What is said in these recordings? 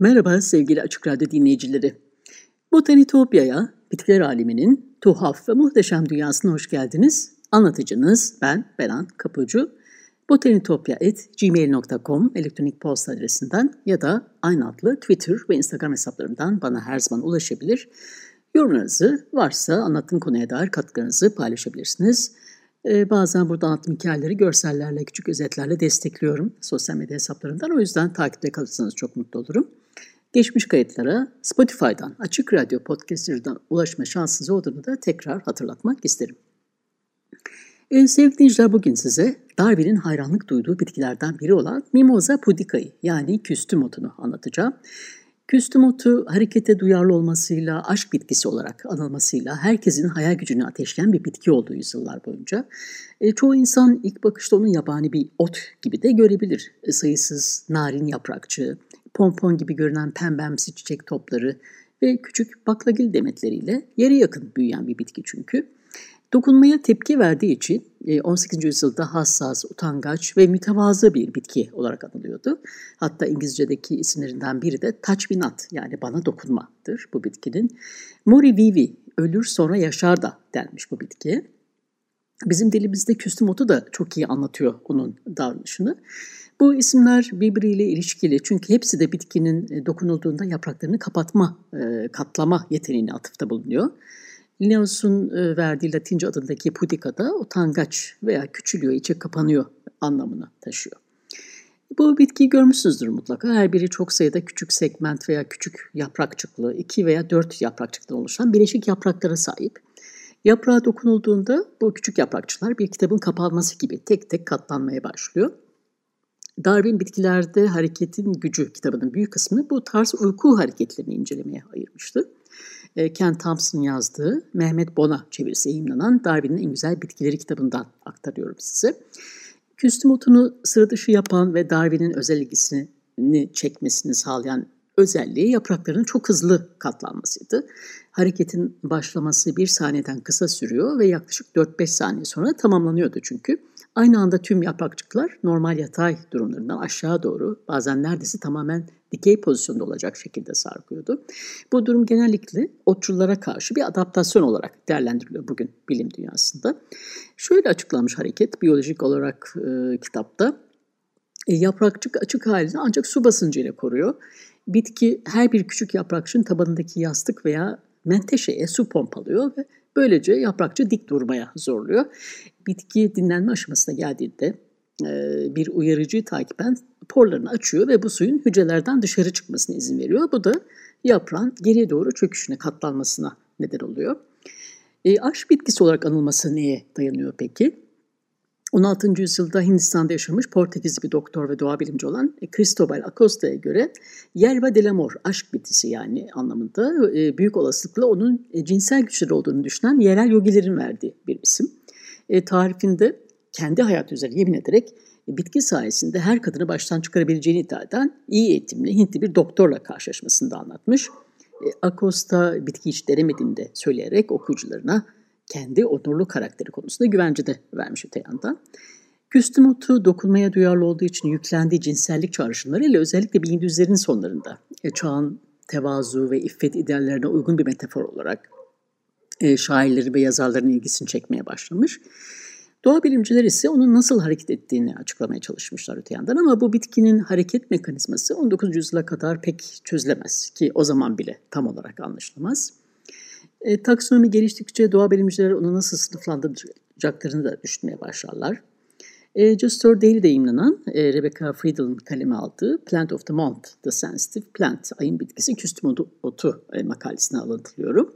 Merhaba sevgili Açık Radyo dinleyicileri. Botanitopya'ya, bitkiler aleminin tuhaf ve muhteşem dünyasına hoş geldiniz. Anlatıcınız ben Beran Kapıcı. botanitopya.gmail.com elektronik posta adresinden ya da aynı adlı Twitter ve Instagram hesaplarımdan bana her zaman ulaşabilir. Yorumlarınızı varsa anlattığım konuya dair katkılarınızı paylaşabilirsiniz. Ee, bazen burada anlattığım hikayeleri görsellerle, küçük özetlerle destekliyorum sosyal medya hesaplarından. O yüzden takipte kalırsanız çok mutlu olurum. Geçmiş kayıtlara Spotify'dan, Açık Radyo Podcast'ından ulaşma şansınız olduğunu da tekrar hatırlatmak isterim. Ee, sevgili dinleyiciler bugün size Darwin'in hayranlık duyduğu bitkilerden biri olan Mimosa pudica'yı yani küstüm otunu anlatacağım. Küstüm otu harekete duyarlı olmasıyla, aşk bitkisi olarak anılmasıyla herkesin hayal gücünü ateşleyen bir bitki olduğu yüzyıllar boyunca. E, çoğu insan ilk bakışta onu yabani bir ot gibi de görebilir. E, sayısız narin yaprakçı, pompon gibi görünen pembemsi çiçek topları ve küçük baklagil demetleriyle yere yakın büyüyen bir bitki çünkü. Dokunmaya tepki verdiği için 18. E, yüzyılda hassas, utangaç ve mütevazı bir bitki olarak anılıyordu. Hatta İngilizce'deki isimlerinden biri de touch me not yani bana dokunmadır bu bitkinin. Mori vivi, ölür sonra yaşar da denmiş bu bitki. Bizim dilimizde küstüm otu da çok iyi anlatıyor onun davranışını. Bu isimler birbiriyle ilişkili çünkü hepsi de bitkinin e, dokunulduğunda yapraklarını kapatma, e, katlama yeteneğine atıfta bulunuyor. Linnaeus'un e, verdiği Latince adındaki pudica da utangaç veya küçülüyor, içe kapanıyor anlamını taşıyor. Bu bitkiyi görmüşsünüzdür mutlaka. Her biri çok sayıda küçük segment veya küçük yaprakçıklı, iki veya dört yaprakçıktan oluşan bileşik yapraklara sahip. Yaprağa dokunulduğunda bu küçük yaprakçılar bir kitabın kapanması gibi tek tek katlanmaya başlıyor. Darwin Bitkilerde Hareketin Gücü kitabının büyük kısmını bu tarz uyku hareketlerini incelemeye ayırmıştı. E, Ken Thompson yazdığı Mehmet Bona çevirisi yayınlanan Darwin'in en güzel bitkileri kitabından aktarıyorum size. Küstüm otunu sıra dışı yapan ve Darwin'in özel ilgisini çekmesini sağlayan özelliği yapraklarının çok hızlı katlanmasıydı. Hareketin başlaması bir saniyeden kısa sürüyor ve yaklaşık 4-5 saniye sonra tamamlanıyordu çünkü. Aynı anda tüm yaprakçıklar normal yatay durumlarından aşağı doğru bazen neredeyse tamamen dikey pozisyonda olacak şekilde sarkıyordu. Bu durum genellikle otçullara karşı bir adaptasyon olarak değerlendiriliyor bugün bilim dünyasında. Şöyle açıklanmış hareket biyolojik olarak e, kitapta. E, yaprakçık açık halini ancak su basıncıyla koruyor. Bitki her bir küçük yaprakçığın tabanındaki yastık veya menteşeye su pompalıyor ve böylece yaprakçı dik durmaya zorluyor. Bitki dinlenme aşamasına geldiğinde e, bir uyarıcıyı takiben porlarını açıyor ve bu suyun hücrelerden dışarı çıkmasına izin veriyor. Bu da yaprağın geriye doğru çöküşüne, katlanmasına neden oluyor. E, aş bitkisi olarak anılması neye dayanıyor peki? 16. yüzyılda Hindistan'da yaşamış Portekizli bir doktor ve doğa bilimci olan Cristobal Acosta'ya göre Yerba del Amor, aşk bitkisi yani anlamında e, büyük olasılıkla onun e, cinsel güçleri olduğunu düşünen yerel yogilerin verdiği bir isim. E, tarifinde kendi hayatı üzerine yemin ederek bitki sayesinde her kadını baştan çıkarabileceğini iddia eden iyi eğitimli Hintli bir doktorla karşılaşmasını da anlatmış. Acosta bitki hiç denemediğini de söyleyerek okuyucularına kendi onurlu karakteri konusunda güvence de vermiş öte yandan. Küstüm otu dokunmaya duyarlı olduğu için yüklendiği cinsellik çağrışımlarıyla özellikle 1700'lerin sonlarında e, çağın tevazu ve iffet ideallerine uygun bir metafor olarak e, şairleri ve yazarların ilgisini çekmeye başlamış. Doğa bilimciler ise onun nasıl hareket ettiğini açıklamaya çalışmışlar öte yandan ama bu bitkinin hareket mekanizması 19. yüzyıla kadar pek çözülemez ki o zaman bile tam olarak anlaşılamaz. E, taksonomi geliştikçe doğa bilimcileri onu nasıl sınıflandıracaklarını da düşünmeye başlarlar. E, Just Store Daily'de yayınlanan e, Rebecca Friedel'ın kaleme aldığı Plant of the Month, The Sensitive Plant, ayın bitkisi küstüm otu, e, makalesine alıntılıyorum.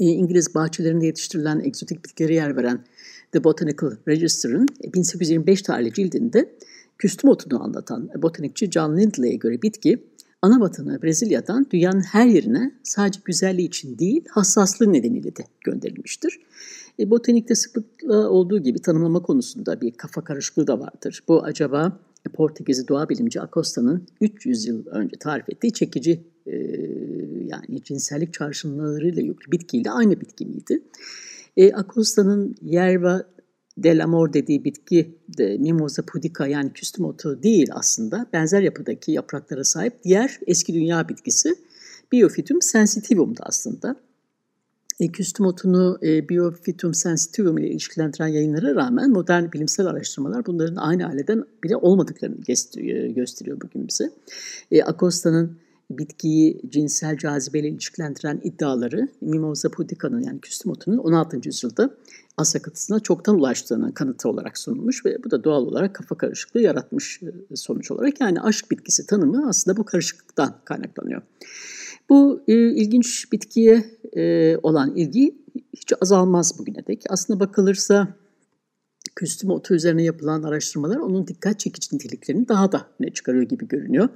E, İngiliz bahçelerinde yetiştirilen egzotik bitkilere yer veren The Botanical Register'ın 1825 tarihli cildinde küstüm otunu anlatan botanikçi John Lindley'e göre bitki, ana Brezilya'dan dünyanın her yerine sadece güzelliği için değil, hassaslığı nedeniyle de gönderilmiştir. E, botanikte sıklıkla olduğu gibi tanımlama konusunda bir kafa karışıklığı da vardır. Bu acaba Portekizli doğa bilimci Acosta'nın 300 yıl önce tarif ettiği çekici e, yani cinsellik çağrışımlarıyla yüklü bitkiyle aynı bitki miydi? E, Acosta'nın yerba del amor dediği bitki de Mimosa pudica yani küstüm otu değil aslında. Benzer yapıdaki yapraklara sahip diğer eski dünya bitkisi Biophytum sensitivum'du aslında. E, küstüm otunu e, Biophytum sensitivum ile ilişkilendiren yayınlara rağmen modern bilimsel araştırmalar bunların aynı aileden bile olmadıklarını gösteriyor bugün bize. E, Acosta'nın bitkiyi cinsel cazibeyle ilişkilendiren iddiaları Mimosa pudica'nın yani küstüm otunun 16. yüzyılda Asya kıtasına çoktan ulaştığının kanıtı olarak sunulmuş ve bu da doğal olarak kafa karışıklığı yaratmış e, sonuç olarak. Yani aşk bitkisi tanımı aslında bu karışıklıktan kaynaklanıyor. Bu e, ilginç bitkiye e, olan ilgi hiç azalmaz bugüne dek. Aslında bakılırsa küstüm otu üzerine yapılan araştırmalar onun dikkat çekici niteliklerini daha da ne çıkarıyor gibi görünüyor.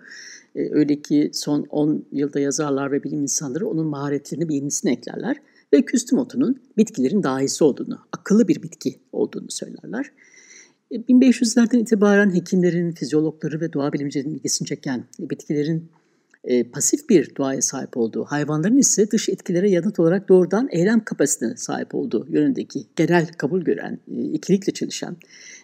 E, öyle ki son 10 yılda yazarlar ve bilim insanları onun maharetlerini bir yenisine eklerler ve küstüm otunun bitkilerin dahisi olduğunu, akıllı bir bitki olduğunu söylerler. 1500'lerden e, itibaren hekimlerin, fizyologları ve doğa bilimcilerinin ilgisini çeken bitkilerin e, pasif bir doğaya sahip olduğu, hayvanların ise dış etkilere yanıt olarak doğrudan eylem kapasitesine sahip olduğu yönündeki genel kabul gören, e, ikilikle çalışan,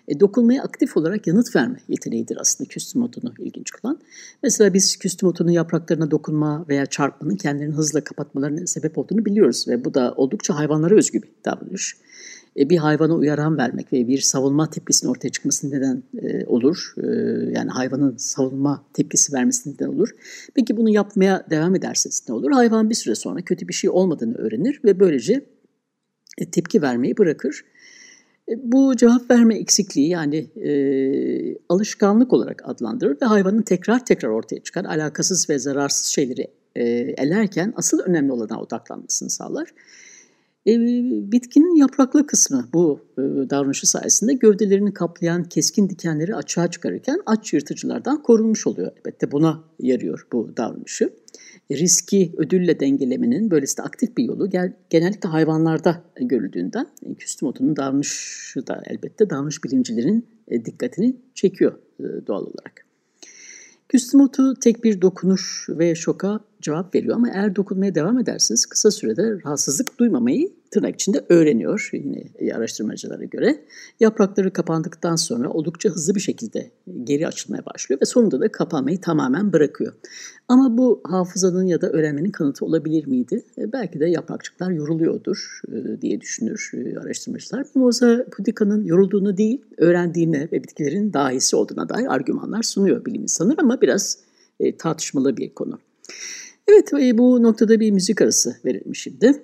e, dokunmaya aktif olarak yanıt verme yeteneğidir aslında küstüm otunu ilginç kılan. Mesela biz küstüm otunun yapraklarına dokunma veya çarpmanın kendilerini hızla kapatmalarına sebep olduğunu biliyoruz ve bu da oldukça hayvanlara özgü bir davranış. E, bir hayvana uyaran vermek ve bir savunma tepkisinin ortaya çıkması neden e, olur. E, yani hayvanın savunma tepkisi vermesi neden olur. Peki bunu yapmaya devam ederseniz ne olur? Hayvan bir süre sonra kötü bir şey olmadığını öğrenir ve böylece tepki vermeyi bırakır. Bu cevap verme eksikliği yani e, alışkanlık olarak adlandırır ve hayvanın tekrar tekrar ortaya çıkan alakasız ve zararsız şeyleri e, elerken asıl önemli olana odaklanmasını sağlar. E, bitkinin yapraklı kısmı bu e, davranışı sayesinde gövdelerini kaplayan keskin dikenleri açığa çıkarırken aç yırtıcılardan korunmuş oluyor. Elbette buna yarıyor bu davranışı. E, riski ödülle dengelemenin böylesi de aktif bir yolu genellikle hayvanlarda görüldüğünden e, küstüm otunun davranışı da elbette davranış bilimcilerin e, dikkatini çekiyor e, doğal olarak. Küstüm otu tek bir dokunuş ve şoka cevap veriyor ama eğer dokunmaya devam ederseniz kısa sürede rahatsızlık duymamayı tırnak içinde öğreniyor yine araştırmacılara göre. Yaprakları kapandıktan sonra oldukça hızlı bir şekilde geri açılmaya başlıyor ve sonunda da kapanmayı tamamen bırakıyor. Ama bu hafızanın ya da öğrenmenin kanıtı olabilir miydi? E, belki de yaprakçıklar yoruluyordur e, diye düşünür e, araştırmacılar. Mimosa pudica'nın yorulduğunu değil, öğrendiğine ve bitkilerin dahisi olduğuna dair argümanlar sunuyor bilim insanları ama biraz tartışmalı bir konu. Evet bu noktada bir müzik arası verelim şimdi.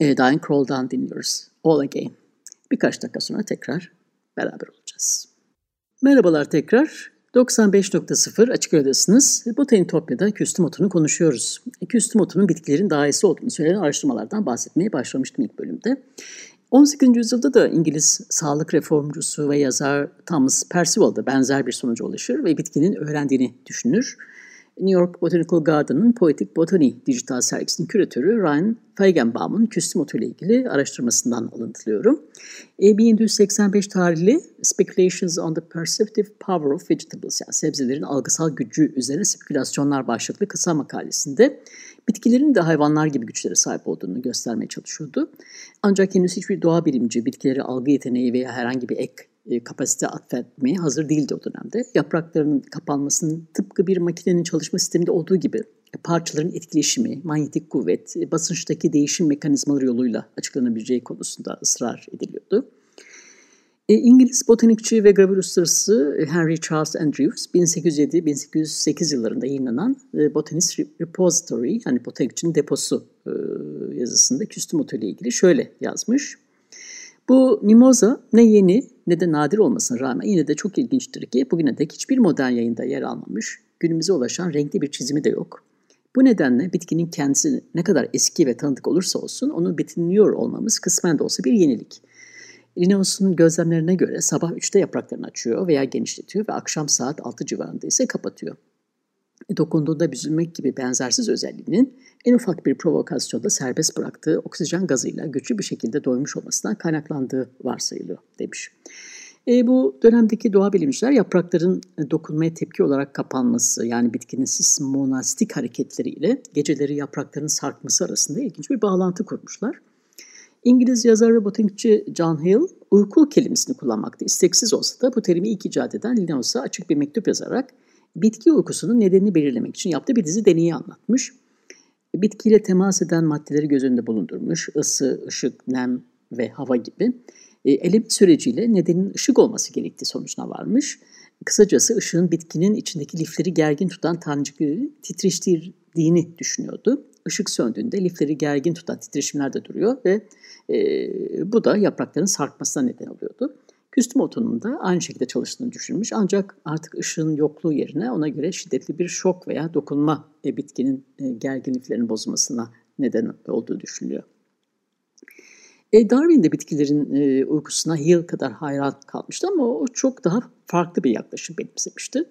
Diane Kroll'dan dinliyoruz. All Again. Birkaç dakika sonra tekrar beraber olacağız. Merhabalar tekrar. 95.0 Açık Radyo'dasınız. Botanitopya'da küstüm otunu konuşuyoruz. Küstüm otunun bitkilerin daha iyisi olduğunu söyleyen araştırmalardan bahsetmeye başlamıştım ilk bölümde. 18. yüzyılda da İngiliz sağlık reformcusu ve yazar Thomas Percival da benzer bir sonuca ulaşır ve bitkinin öğrendiğini düşünür. New York Botanical Garden'ın Poetic Botany dijital sergisinin küratörü Ryan Feigenbaum'un küstüm otu ile ilgili araştırmasından alıntılıyorum. E, 1785 tarihli Speculations on the Perceptive Power of Vegetables yani sebzelerin algısal gücü üzerine spekülasyonlar başlıklı kısa makalesinde bitkilerin de hayvanlar gibi güçlere sahip olduğunu göstermeye çalışıyordu. Ancak henüz hiçbir doğa bilimci bitkileri algı yeteneği veya herhangi bir ek e, kapasite atfetmeye hazır değildi o dönemde. Yapraklarının kapanmasının tıpkı bir makinenin çalışma sisteminde olduğu gibi e, parçaların etkileşimi, manyetik kuvvet, e, basınçtaki değişim mekanizmaları yoluyla açıklanabileceği konusunda ısrar ediliyordu. İngiliz botanikçi ve gravür ustası Henry Charles Andrews 1807-1808 yıllarında yayınlanan Botanist Repository yani botanikçinin deposu yazısında küstüm otu ile ilgili şöyle yazmış. Bu mimoza ne yeni ne de nadir olmasına rağmen yine de çok ilginçtir ki bugüne dek hiçbir modern yayında yer almamış, günümüze ulaşan renkli bir çizimi de yok. Bu nedenle bitkinin kendisi ne kadar eski ve tanıdık olursa olsun onu betimliyor olmamız kısmen de olsa bir yenilik. Linnaeus'un gözlemlerine göre sabah 3'te yapraklarını açıyor veya genişletiyor ve akşam saat 6 civarında ise kapatıyor. E, dokunduğunda büzülmek gibi benzersiz özelliğinin en ufak bir provokasyonda serbest bıraktığı oksijen gazıyla güçlü bir şekilde doymuş olmasından kaynaklandığı varsayılıyor demiş. E, bu dönemdeki doğa bilimciler yaprakların e, dokunmaya tepki olarak kapanması yani bitkinin sismonastik hareketleriyle geceleri yaprakların sarkması arasında ilginç bir bağlantı kurmuşlar. İngiliz yazar ve botanikçi John Hill uyku kelimesini kullanmakta isteksiz olsa da bu terimi ilk icat eden Linnaeus'a açık bir mektup yazarak bitki uykusunun nedenini belirlemek için yaptığı bir dizi deneyi anlatmış. Bitkiyle temas eden maddeleri göz önünde bulundurmuş, ısı, ışık, nem ve hava gibi. E, elim süreciyle nedenin ışık olması gerektiği sonucuna varmış. Kısacası ışığın bitkinin içindeki lifleri gergin tutan tanecikleri titreştirdiğini düşünüyordu. Işık söndüğünde lifleri gergin tutan titreşimler de duruyor ve e, bu da yaprakların sarkmasına neden oluyordu. Küstüm otunun da aynı şekilde çalıştığını düşünmüş ancak artık ışığın yokluğu yerine ona göre şiddetli bir şok veya dokunma e, bitkinin e, gerginliklerinin bozulmasına neden olduğu düşünülüyor. E, Darwin de bitkilerin e, uykusuna Hill kadar hayran kalmıştı ama o çok daha farklı bir yaklaşım benimsemişti.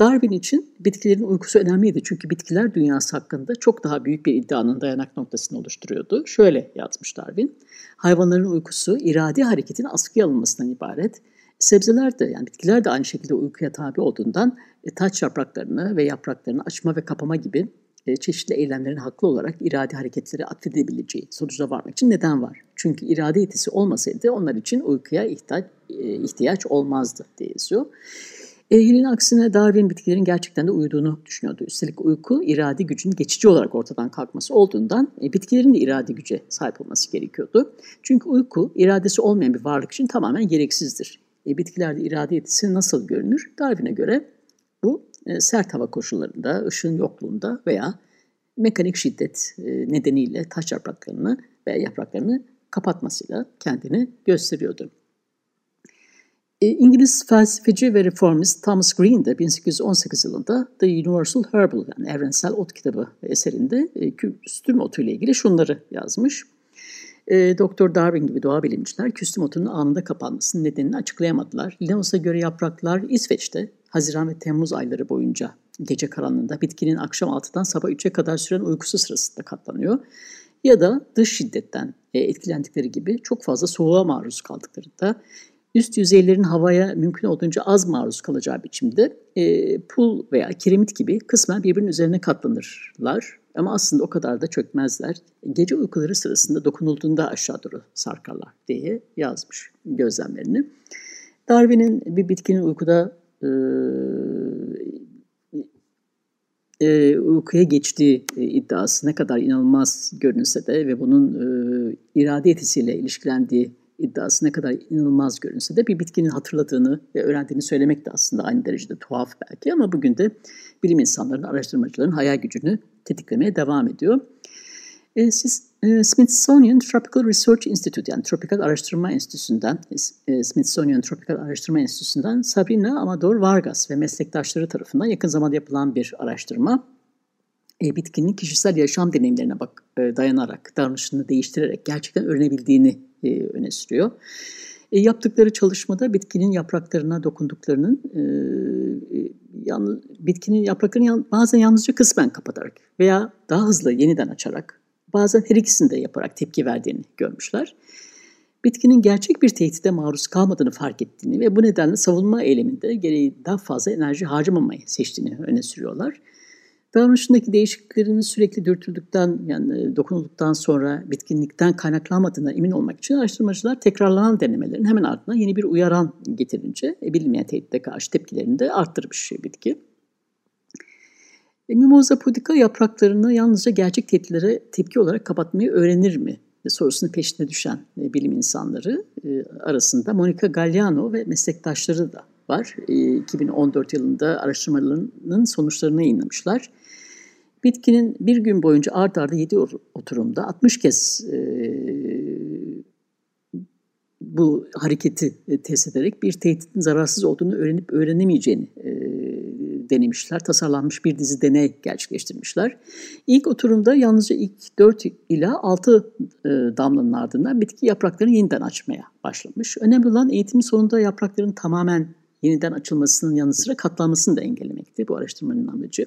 Darwin için bitkilerin uykusu önemliydi çünkü bitkiler dünyası hakkında çok daha büyük bir iddianın dayanak noktasını oluşturuyordu. Şöyle yazmış Darwin, hayvanların uykusu iradi hareketin askıya alınmasından ibaret. Sebzeler de yani bitkiler de aynı şekilde uykuya tabi olduğundan e, taç yapraklarını ve yapraklarını açma ve kapama gibi çeşitli eylemlerin haklı olarak iradi hareketleri atfedebileceği sonucuna varmak için neden var? Çünkü irade yetisi olmasaydı onlar için uykuya ihtiyaç, e, ihtiyaç olmazdı diye yazıyor. Hill'in aksine Darwin bitkilerin gerçekten de uyuduğunu düşünüyordu. Üstelik uyku irade gücün geçici olarak ortadan kalkması olduğundan e, bitkilerin de irade güce sahip olması gerekiyordu. Çünkü uyku iradesi olmayan bir varlık için tamamen gereksizdir. E, bitkilerde irade yetisi nasıl görünür? Darwin'e göre e, sert hava koşullarında, ışığın yokluğunda veya mekanik şiddet e, nedeniyle taş yapraklarını veya yapraklarını kapatmasıyla kendini gösteriyordu. E, İngiliz felsefeci ve reformist Thomas Green de 1818 yılında The Universal Herbal yani evrensel ot kitabı eserinde küstüm otu ile ilgili şunları yazmış. E, Doktor Darwin gibi doğa bilimciler küstüm otunun anında kapanmasının nedenini açıklayamadılar. Linnaeus'a göre yapraklar İsveç'te Haziran ve Temmuz ayları boyunca gece karanlığında bitkinin akşam 6'dan sabah 3'e kadar süren uykusu sırasında katlanıyor. Ya da dış şiddetten e, etkilendikleri gibi çok fazla soğuğa maruz kaldıklarında üst yüzeylerin havaya mümkün olduğunca az maruz kalacağı biçimde e, pul veya kiremit gibi kısmen birbirinin üzerine katlanırlar. Ama aslında o kadar da çökmezler. Gece uykuları sırasında dokunulduğunda aşağı doğru sarkarlar diye yazmış gözlemlerini. Darwin'in bir bitkinin uykuda e, e, uykuya geçtiği e, iddiası ne kadar inanılmaz görünse de ve bunun e, irade yetisiyle ilişkilendiği iddiası ne kadar inanılmaz görünse de bir bitkinin hatırladığını ve öğrendiğini söylemek de aslında aynı derecede tuhaf belki ama bugün de bilim insanlarının, araştırmacıların hayal gücünü tetiklemeye devam ediyor. E, siz Smithsonian Tropical Research Institute yani Tropikal Araştırma Enstitüsü'nden, e, Smithsonian Tropikal Araştırma Enstitüsü'nden Sabrina Amador Vargas ve meslektaşları tarafından yakın zamanda yapılan bir araştırma. E, bitkinin kişisel yaşam deneyimlerine bak, e, dayanarak, davranışını değiştirerek gerçekten öğrenebildiğini e, öne sürüyor. E, yaptıkları çalışmada bitkinin yapraklarına dokunduklarının e, e bitkinin yapraklarını bazen yalnızca kısmen kapatarak veya daha hızlı yeniden açarak bazen her ikisini de yaparak tepki verdiğini görmüşler. Bitkinin gerçek bir tehdide maruz kalmadığını fark ettiğini ve bu nedenle savunma eyleminde gereği daha fazla enerji harcamamayı seçtiğini öne sürüyorlar. Davranışındaki değişikliklerini sürekli dürtüldükten yani dokunulduktan sonra bitkinlikten kaynaklanmadığına emin olmak için araştırmacılar tekrarlanan denemelerin hemen ardından yeni bir uyaran getirince e, bilinmeyen tehdide karşı tepkilerini de arttırmış bitki. E, Mimosa pudica yapraklarını yalnızca gerçek tehditlere tepki olarak kapatmayı öğrenir mi? sorusunu peşine düşen e, bilim insanları e, arasında Monica Galliano ve meslektaşları da var. 2014 yılında araştırmalarının sonuçlarını yayınlamışlar. Bitkinin bir gün boyunca art arda 7 oturumda 60 kez bu hareketi e, test ederek bir tehditin zararsız olduğunu öğrenip öğrenemeyeceğini e, denemişler. Tasarlanmış bir dizi deney gerçekleştirmişler. İlk oturumda yalnızca ilk 4 ila 6 e, damlanın ardından bitki yapraklarını yeniden açmaya başlamış. Önemli olan eğitimin sonunda yaprakların tamamen yeniden açılmasının yanı sıra katlanmasını da engellemekti bu araştırmanın amacı.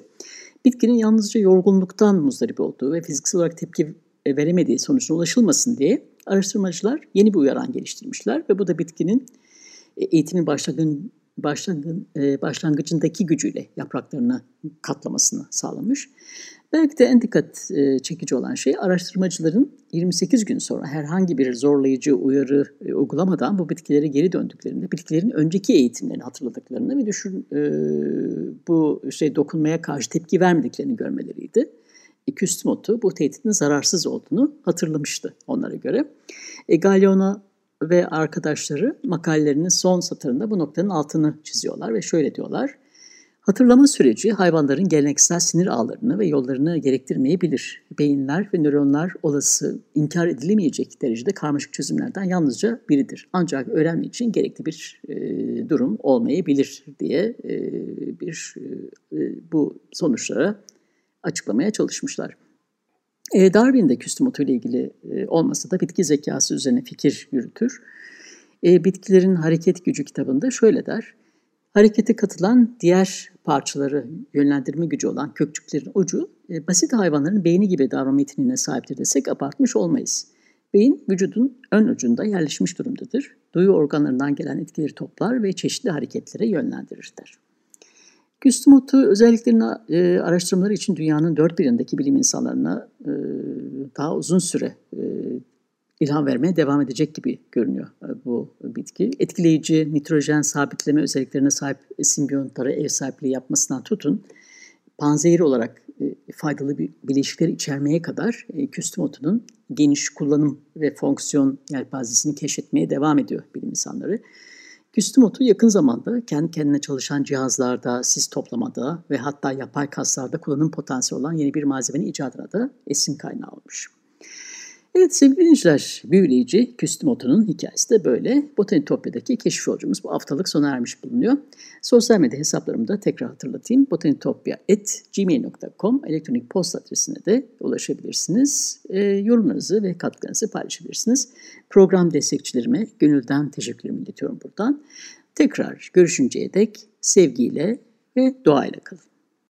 Bitkinin yalnızca yorgunluktan muzdarip olduğu ve fiziksel olarak tepki veremediği sonucuna ulaşılmasın diye araştırmacılar yeni bir uyaran geliştirmişler ve bu da bitkinin e, eğitimin başlangın, başlangın, e, başlangıcındaki gücüyle yapraklarını katlamasını sağlamış. Belki de en dikkat e, çekici olan şey araştırmacıların 28 gün sonra herhangi bir zorlayıcı uyarı uygulamadan bu bitkilere geri döndüklerinde bitkilerin önceki eğitimlerini hatırladıklarını ve düşün bu şey dokunmaya karşı tepki vermediklerini görmeleriydi. Küstüm otu bu tehditin zararsız olduğunu hatırlamıştı onlara göre. E, Galeona ve arkadaşları makalelerinin son satırında bu noktanın altını çiziyorlar ve şöyle diyorlar. Hatırlama süreci hayvanların geleneksel sinir ağlarını ve yollarını gerektirmeyebilir. Beyinler ve nöronlar olası, inkar edilemeyecek derecede karmaşık çözümlerden yalnızca biridir. Ancak öğrenme için gerekli bir e, durum olmayabilir diye e, bir e, bu sonuçlara açıklamaya çalışmışlar. E, Darwin de küstümotu ile ilgili e, olmasa da bitki zekası üzerine fikir yürütür. E, Bitkilerin Hareket Gücü kitabında şöyle der. Harekete katılan diğer parçaları yönlendirme gücü olan kökçüklerin ucu e, basit hayvanların beyni gibi davranma yeteneğine sahiptir desek abartmış olmayız. Beyin vücudun ön ucunda yerleşmiş durumdadır. Duyu organlarından gelen etkileri toplar ve çeşitli hareketlere yönlendirir der. Güstumot'u özelliklerini e, araştırmaları için dünyanın dört bir yanındaki bilim insanlarına e, daha uzun süre e, ilham vermeye devam edecek gibi görünüyor e, bu bitki. Etkileyici nitrojen sabitleme özelliklerine sahip simbiyonlara ev sahipliği yapmasından tutun, panzehir olarak e, faydalı bir bileşikleri içermeye kadar e, küstüm otunun geniş kullanım ve fonksiyon yelpazesini keşfetmeye devam ediyor bilim insanları. Küstüm otu yakın zamanda kendi kendine çalışan cihazlarda, sis toplamada ve hatta yapay kaslarda kullanım potansiyeli olan yeni bir malzemenin icadına da esin kaynağı olmuş. Evet sevgili dinleyiciler, büyüleyici küstüm otunun hikayesi de böyle. Botanitopya'daki keşif yolcumuz bu haftalık sona ermiş bulunuyor. Sosyal medya hesaplarımı da tekrar hatırlatayım. botanitopya.gmail.com elektronik posta adresine de ulaşabilirsiniz. E, yorumlarınızı ve katkılarınızı paylaşabilirsiniz. Program destekçilerime gönülden teşekkürlerimi iletiyorum buradan. Tekrar görüşünceye dek sevgiyle ve doğayla kalın.